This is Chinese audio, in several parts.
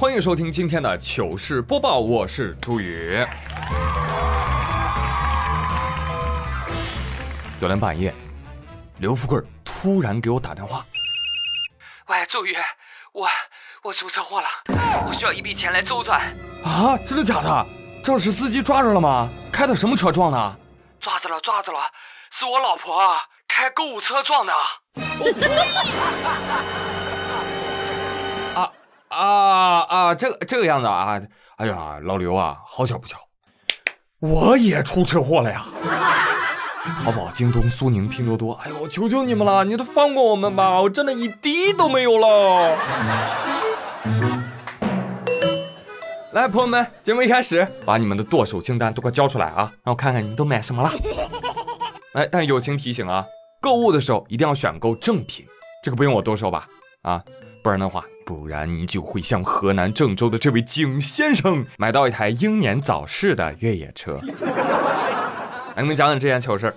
欢迎收听今天的糗事播报，我是朱宇。昨天半夜，刘富贵突然给我打电话，喂，周宇，我我出车祸了，我需要一笔钱来周转。啊，真的假的？肇事司机抓着了吗？开的什么车撞的？抓着了，抓着了，是我老婆开购物车撞的。啊 啊啊！这个这个样子啊！哎呀，老刘啊，好巧不巧，我也出车祸了呀！淘宝、京东、苏宁、拼多多，哎呦，我求求你们了，你都放过我们吧！我真的一滴都没有了。来，朋友们，节目一开始，把你们的剁手清单都快交出来啊，让我看看你们都买什么了。哎，但友情提醒啊，购物的时候一定要选购正品，这个不用我多说吧？啊，不然的话，不然你就会像河南郑州的这位景先生买到一台英年早逝的越野车。来，你们讲讲这件糗事儿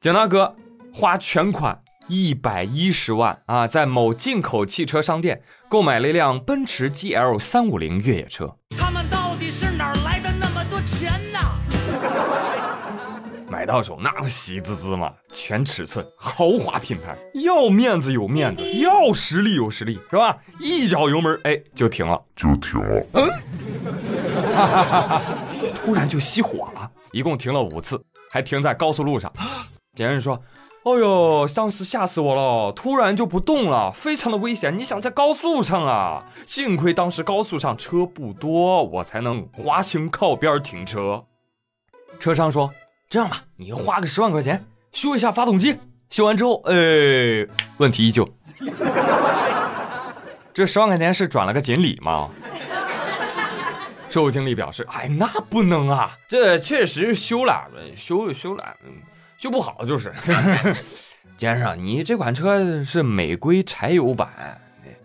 景大哥花全款一百一十万啊，在某进口汽车商店购买了一辆奔驰 GL 三五零越野车。买到手那不喜滋滋吗？全尺寸，豪华品牌，要面子有面子，要实力有实力，是吧？一脚油门，哎，就停了，就停了。嗯，突然就熄火了，一共停了五次。还停在高速路上，别人说：“哦呦，当时吓死我了，突然就不动了，非常的危险。你想在高速上啊？幸亏当时高速上车不多，我才能滑行靠边停车。”车商说：“这样吧，你花个十万块钱修一下发动机，修完之后，哎，问题依旧。这十万块钱是转了个锦鲤吗？”售后经理表示：“哎，那不能啊，这确实修了，修修了，修不好就是。先生，你这款车是美规柴油版，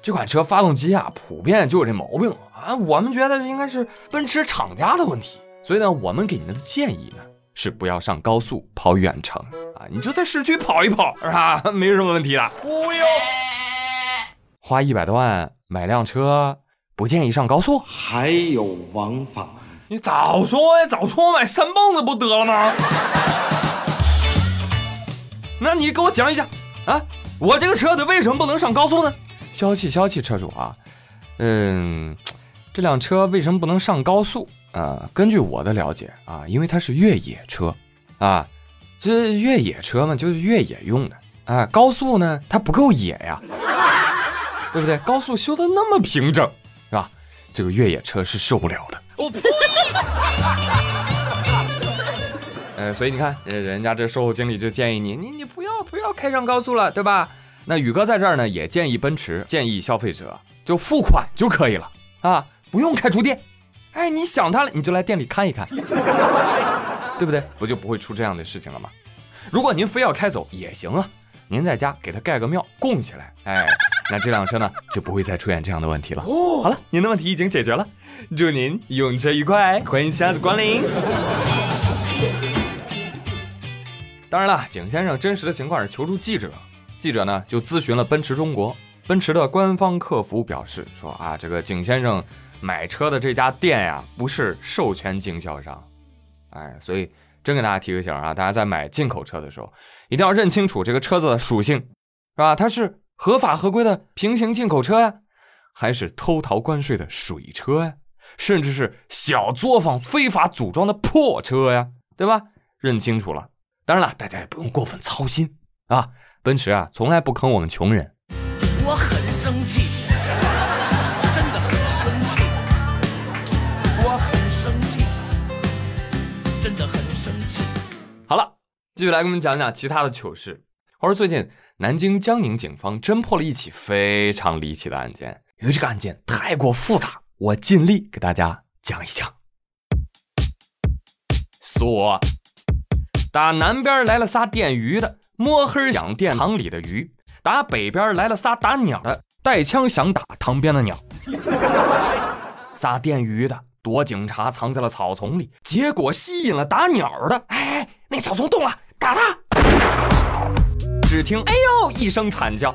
这款车发动机啊，普遍就有这毛病啊。我们觉得应该是奔驰厂家的问题，所以呢，我们给您的建议呢是不要上高速跑远程啊，你就在市区跑一跑，是吧？没什么问题的。忽悠，花一百多万买辆车。”不建议上高速，还有王法。你早说呀，早说买三蹦子不得了吗？那你给我讲一讲啊，我这个车子为什么不能上高速呢？消气消气，车主啊，嗯，这辆车为什么不能上高速啊？根据我的了解啊，因为它是越野车啊，这越野车嘛，就是越野用的啊。高速呢，它不够野呀，对不对？高速修的那么平整。是吧？这个越野车是受不了的。我呸！呃，所以你看，人人家这售后经理就建议你，你你不要不要开上高速了，对吧？那宇哥在这儿呢，也建议奔驰，建议消费者就付款就可以了啊，不用开出店。哎，你想他了，你就来店里看一看，对不对？不就不会出这样的事情了吗？如果您非要开走也行啊，您在家给他盖个庙供起来，哎。那这辆车呢，就不会再出现这样的问题了。好了，您的问题已经解决了，祝您用车愉快，欢迎下次光临。当然了，景先生真实的情况是求助记者，记者呢就咨询了奔驰中国，奔驰的官方客服表示说啊，这个景先生买车的这家店呀不是授权经销商，哎，所以真给大家提个醒啊，大家在买进口车的时候一定要认清楚这个车子的属性，是吧？它是。合法合规的平行进口车呀，还是偷逃关税的水车呀，甚至是小作坊非法组装的破车呀，对吧？认清楚了。当然了，大家也不用过分操心啊。奔驰啊，从来不坑我们穷人。我很生气，继续来给我们讲讲其他的糗事。话说最近。南京江宁警方侦破了一起非常离奇的案件，由于这个案件太过复杂，我尽力给大家讲一讲。说，打南边来了仨电鱼的，摸黑养电塘里的鱼；打北边来了仨打鸟的，带枪想打塘边的鸟。仨电鱼的躲警察藏在了草丛里，结果吸引了打鸟的。哎，那草丛动了，打他！只听“哎呦”一声惨叫，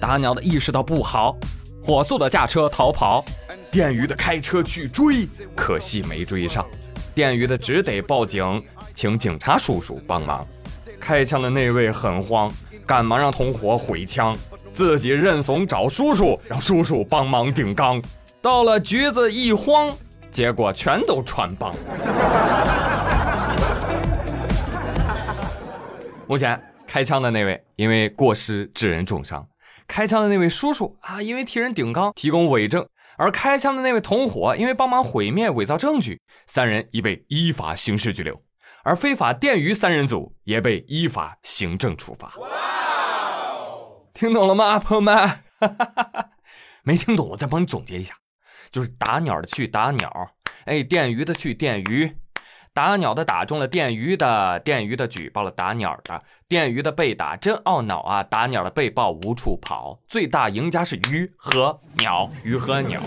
打鸟的意识到不好，火速的驾车逃跑。电鱼的开车去追，可惜没追上。电鱼的只得报警，请警察叔叔帮忙。开枪的那位很慌，赶忙让同伙毁枪，自己认怂找叔叔，让叔叔帮忙顶缸。到了局子一慌，结果全都穿帮。目前开枪的那位因为过失致人重伤，开枪的那位叔叔啊，因为替人顶缸提供伪证，而开枪的那位同伙因为帮忙毁灭伪造证据，三人已被依法刑事拘留，而非法电鱼三人组也被依法行政处罚。听懂了吗，朋友们？没听懂，我再帮你总结一下，就是打鸟的去打鸟，哎，电鱼的去电鱼。打鸟的打中了电鱼的，电鱼的举报了打鸟的，电鱼的被打真懊恼啊！打鸟的被爆无处跑，最大赢家是鱼和鸟，鱼和鸟。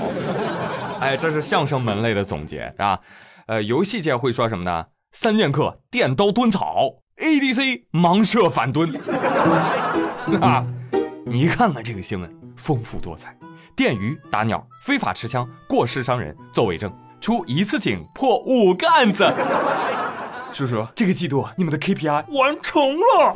哎，这是相声门类的总结是吧？呃，游戏界会说什么呢？三剑客电刀蹲草，ADC 盲射反蹲。啊，你看看这个新闻，丰富多彩。电鱼打鸟，非法持枪，过失伤人，作伪证。出一次警破五个案子，叔叔，这个季度你们的 KPI 完成了。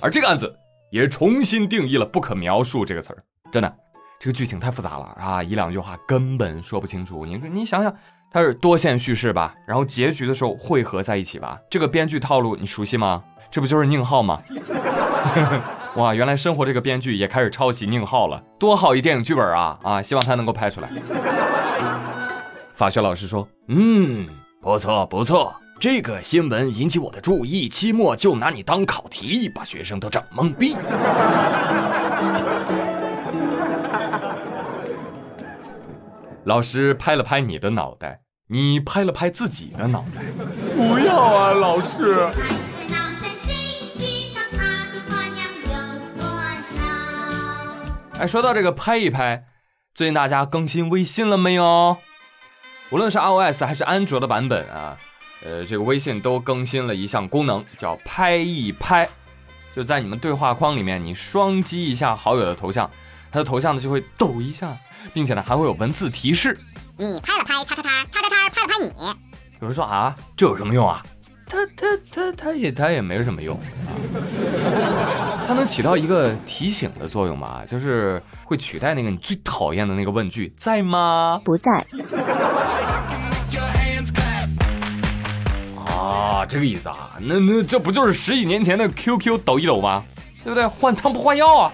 而这个案子也重新定义了“不可描述”这个词儿，真的，这个剧情太复杂了啊，一两句话根本说不清楚。你你想想，它是多线叙事吧，然后结局的时候汇合在一起吧，这个编剧套路你熟悉吗？这不就是宁浩吗？哇，原来生活这个编剧也开始抄袭宁浩了，多好一电影剧本啊！啊，希望他能够拍出来。法学老师说：“嗯，不错不错，这个新闻引起我的注意，期末就拿你当考题，把学生都整懵逼。”老师拍了拍你的脑袋，你拍了拍自己的脑袋。不要啊，老师。哎，说到这个拍一拍，最近大家更新微信了没有？无论是 iOS 还是安卓的版本啊，呃，这个微信都更新了一项功能，叫拍一拍。就在你们对话框里面，你双击一下好友的头像，他的头像呢就会抖一下，并且呢还会有文字提示。你拍了拍叉叉叉叉叉叉拍了拍你。有人说啊，这有什么用啊？他他他他也他也没什么用。它能起到一个提醒的作用吧，就是会取代那个你最讨厌的那个问句，在吗？不在。啊，这个意思啊，那那这不就是十几年前的 QQ 抖一抖吗？对不对？换汤不换药啊！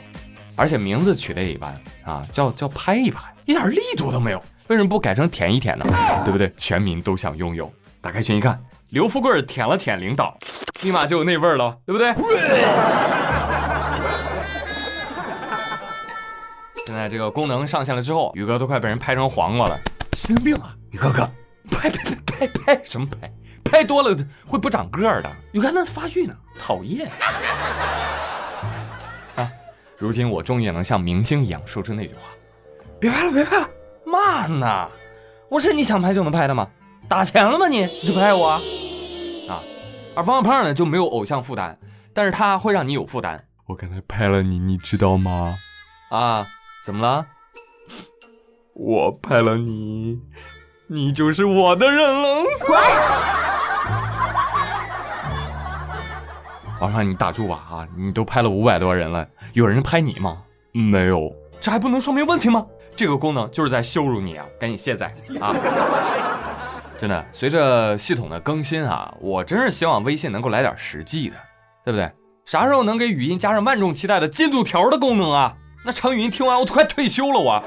而且名字取的也一般啊，叫叫拍一拍，一点力度都没有。为什么不改成舔一舔呢？对不对？全民都想拥有。打开群一看，刘富贵舔了舔领导，立马就有那味儿了，对不对？现在这个功能上线了之后，宇哥都快被人拍成黄瓜了，神经病啊！宇哥哥，拍拍拍拍拍什么拍？拍多了会不长个儿的。宇哥那发育呢，讨厌。啊，如今我终于也能像明星一样说出那句话：别拍了，别拍了，慢呐！我是你想拍就能拍的吗？打钱了吗？你你就拍我啊！而方小胖呢就没有偶像负担，但是他会让你有负担。我刚才拍了你，你知道吗？啊。怎么了？我拍了你，你就是我的人了。滚！王上，你打住吧啊！你都拍了五百多人了，有人拍你吗？没有，这还不能说明问题吗？这个功能就是在羞辱你啊！赶紧卸载啊！真的，随着系统的更新啊，我真是希望微信能够来点实际的，对不对？啥时候能给语音加上万众期待的进度条的功能啊？那常语音听完我都快退休了，我。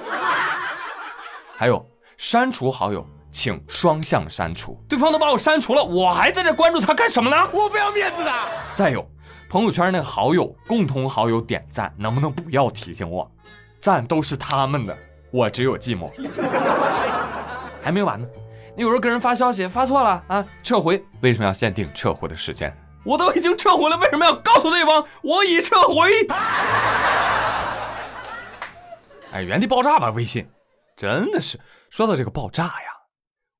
还有删除好友，请双向删除，对方都把我删除了，我还在这关注他干什么呢？我不要面子的。再有，朋友圈那个好友、共同好友点赞，能不能不要提醒我？赞都是他们的，我只有寂寞。还没完呢，你有时候跟人发消息发错了啊，撤回，为什么要限定撤回的时间？我都已经撤回了，为什么要告诉对方我已撤回？哎，原地爆炸吧！微信，真的是说到这个爆炸呀，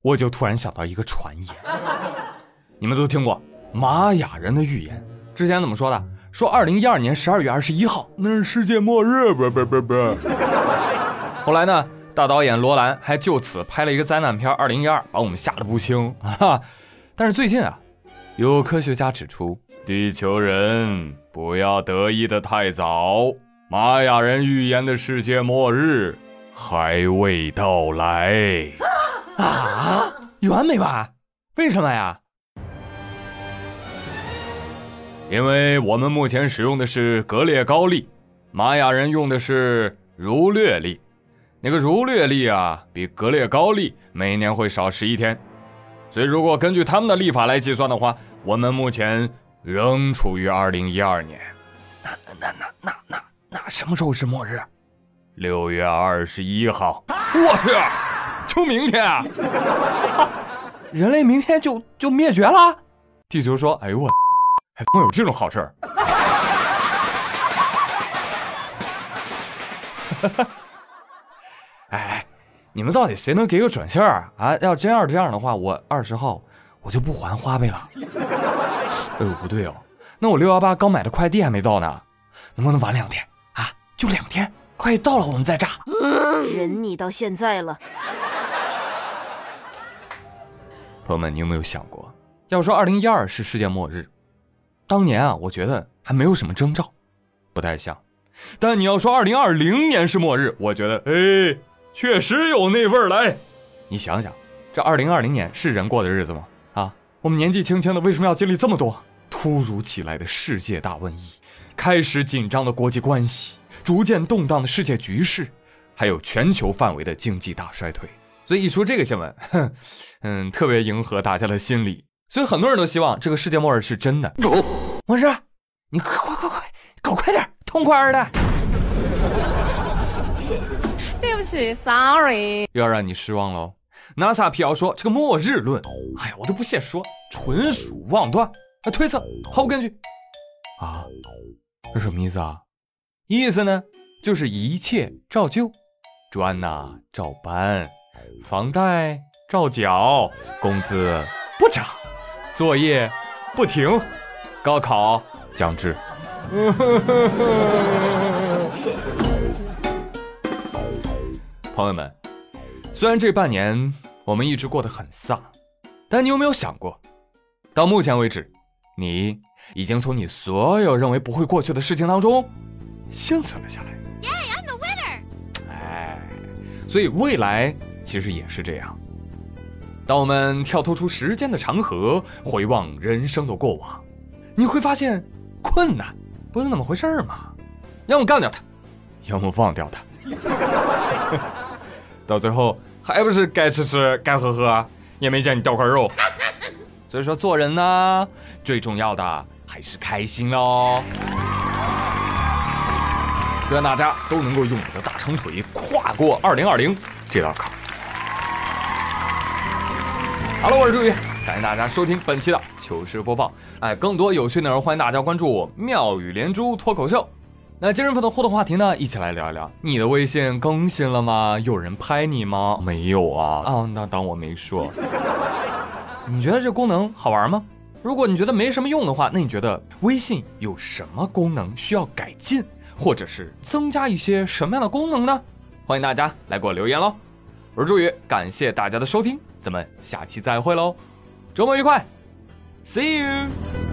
我就突然想到一个传言，你们都听过玛雅人的预言？之前怎么说的？说二零一二年十二月二十一号那是世界末日，不不不不。后来呢，大导演罗兰还就此拍了一个灾难片《二零一二》，把我们吓得不轻啊。但是最近啊，有科学家指出，地球人不要得意的太早，玛雅人预言的世界末日还未到来啊！有完没完？为什么呀？因为我们目前使用的是格列高历，玛雅人用的是儒略历。那个儒略历啊，比格列高历每年会少十一天，所以如果根据他们的历法来计算的话，我们目前仍处于二零一二年。那那那那那那什么时候是末日？六月二十一号。我去，就明天啊！人类明天就就灭绝了？地球说：“哎呦我，还他妈有这种好事儿！” 哎，你们到底谁能给个准信儿啊？要真要是这样的话，我二十号我就不还花呗了。哎呦，不对哦，那我六幺八刚买的快递还没到呢，能不能晚两天啊？就两天，快到了我们再炸。忍你到现在了，朋友们，你有没有想过，要说二零一二是世界末日，当年啊，我觉得还没有什么征兆，不太像。但你要说二零二零年是末日，我觉得，哎，确实有那味儿来。你想想，这二零二零年是人过的日子吗？啊，我们年纪轻轻的，为什么要经历这么多突如其来的世界大瘟疫，开始紧张的国际关系，逐渐动荡的世界局势，还有全球范围的经济大衰退？所以一出这个新闻，哼，嗯，特别迎合大家的心理，所以很多人都希望这个世界末日是真的。末日，你快快快快，搞快点，痛快的，对不起，sorry。又要让你失望喽。NASA 辟谣说这个末日论，哎呀，我都不屑说，纯属妄断，啊，推测毫无根据。啊，这什么意思啊？意思呢，就是一切照旧，砖呐照搬，房贷照缴，工资不涨，作业不停，高考将至。朋友们，虽然这半年我们一直过得很丧，但你有没有想过，到目前为止，你已经从你所有认为不会过去的事情当中幸存了下来。Yeah, I'm the winner。哎，所以未来其实也是这样。当我们跳脱出时间的长河，回望人生的过往，你会发现，困难不是那么回事儿嘛？要么干掉它，要么忘掉它。到最后还不是该吃吃该喝喝，也没见你掉块肉。所以说做人呢，最重要的还是开心喽。祝愿大家都能够用你的大长腿跨过二零二零这道坎。好了，我是朱宇，感谢大家收听本期的糗事播报。哎，更多有趣内容，欢迎大家关注我妙语连珠脱口秀。那今日份的互动话题呢，一起来聊一聊。你的微信更新了吗？有人拍你吗？没有啊。啊，那当我没说。你觉得这功能好玩吗？如果你觉得没什么用的话，那你觉得微信有什么功能需要改进，或者是增加一些什么样的功能呢？欢迎大家来给我留言喽。我是朱宇，感谢大家的收听，咱们下期再会喽，周末愉快，See you。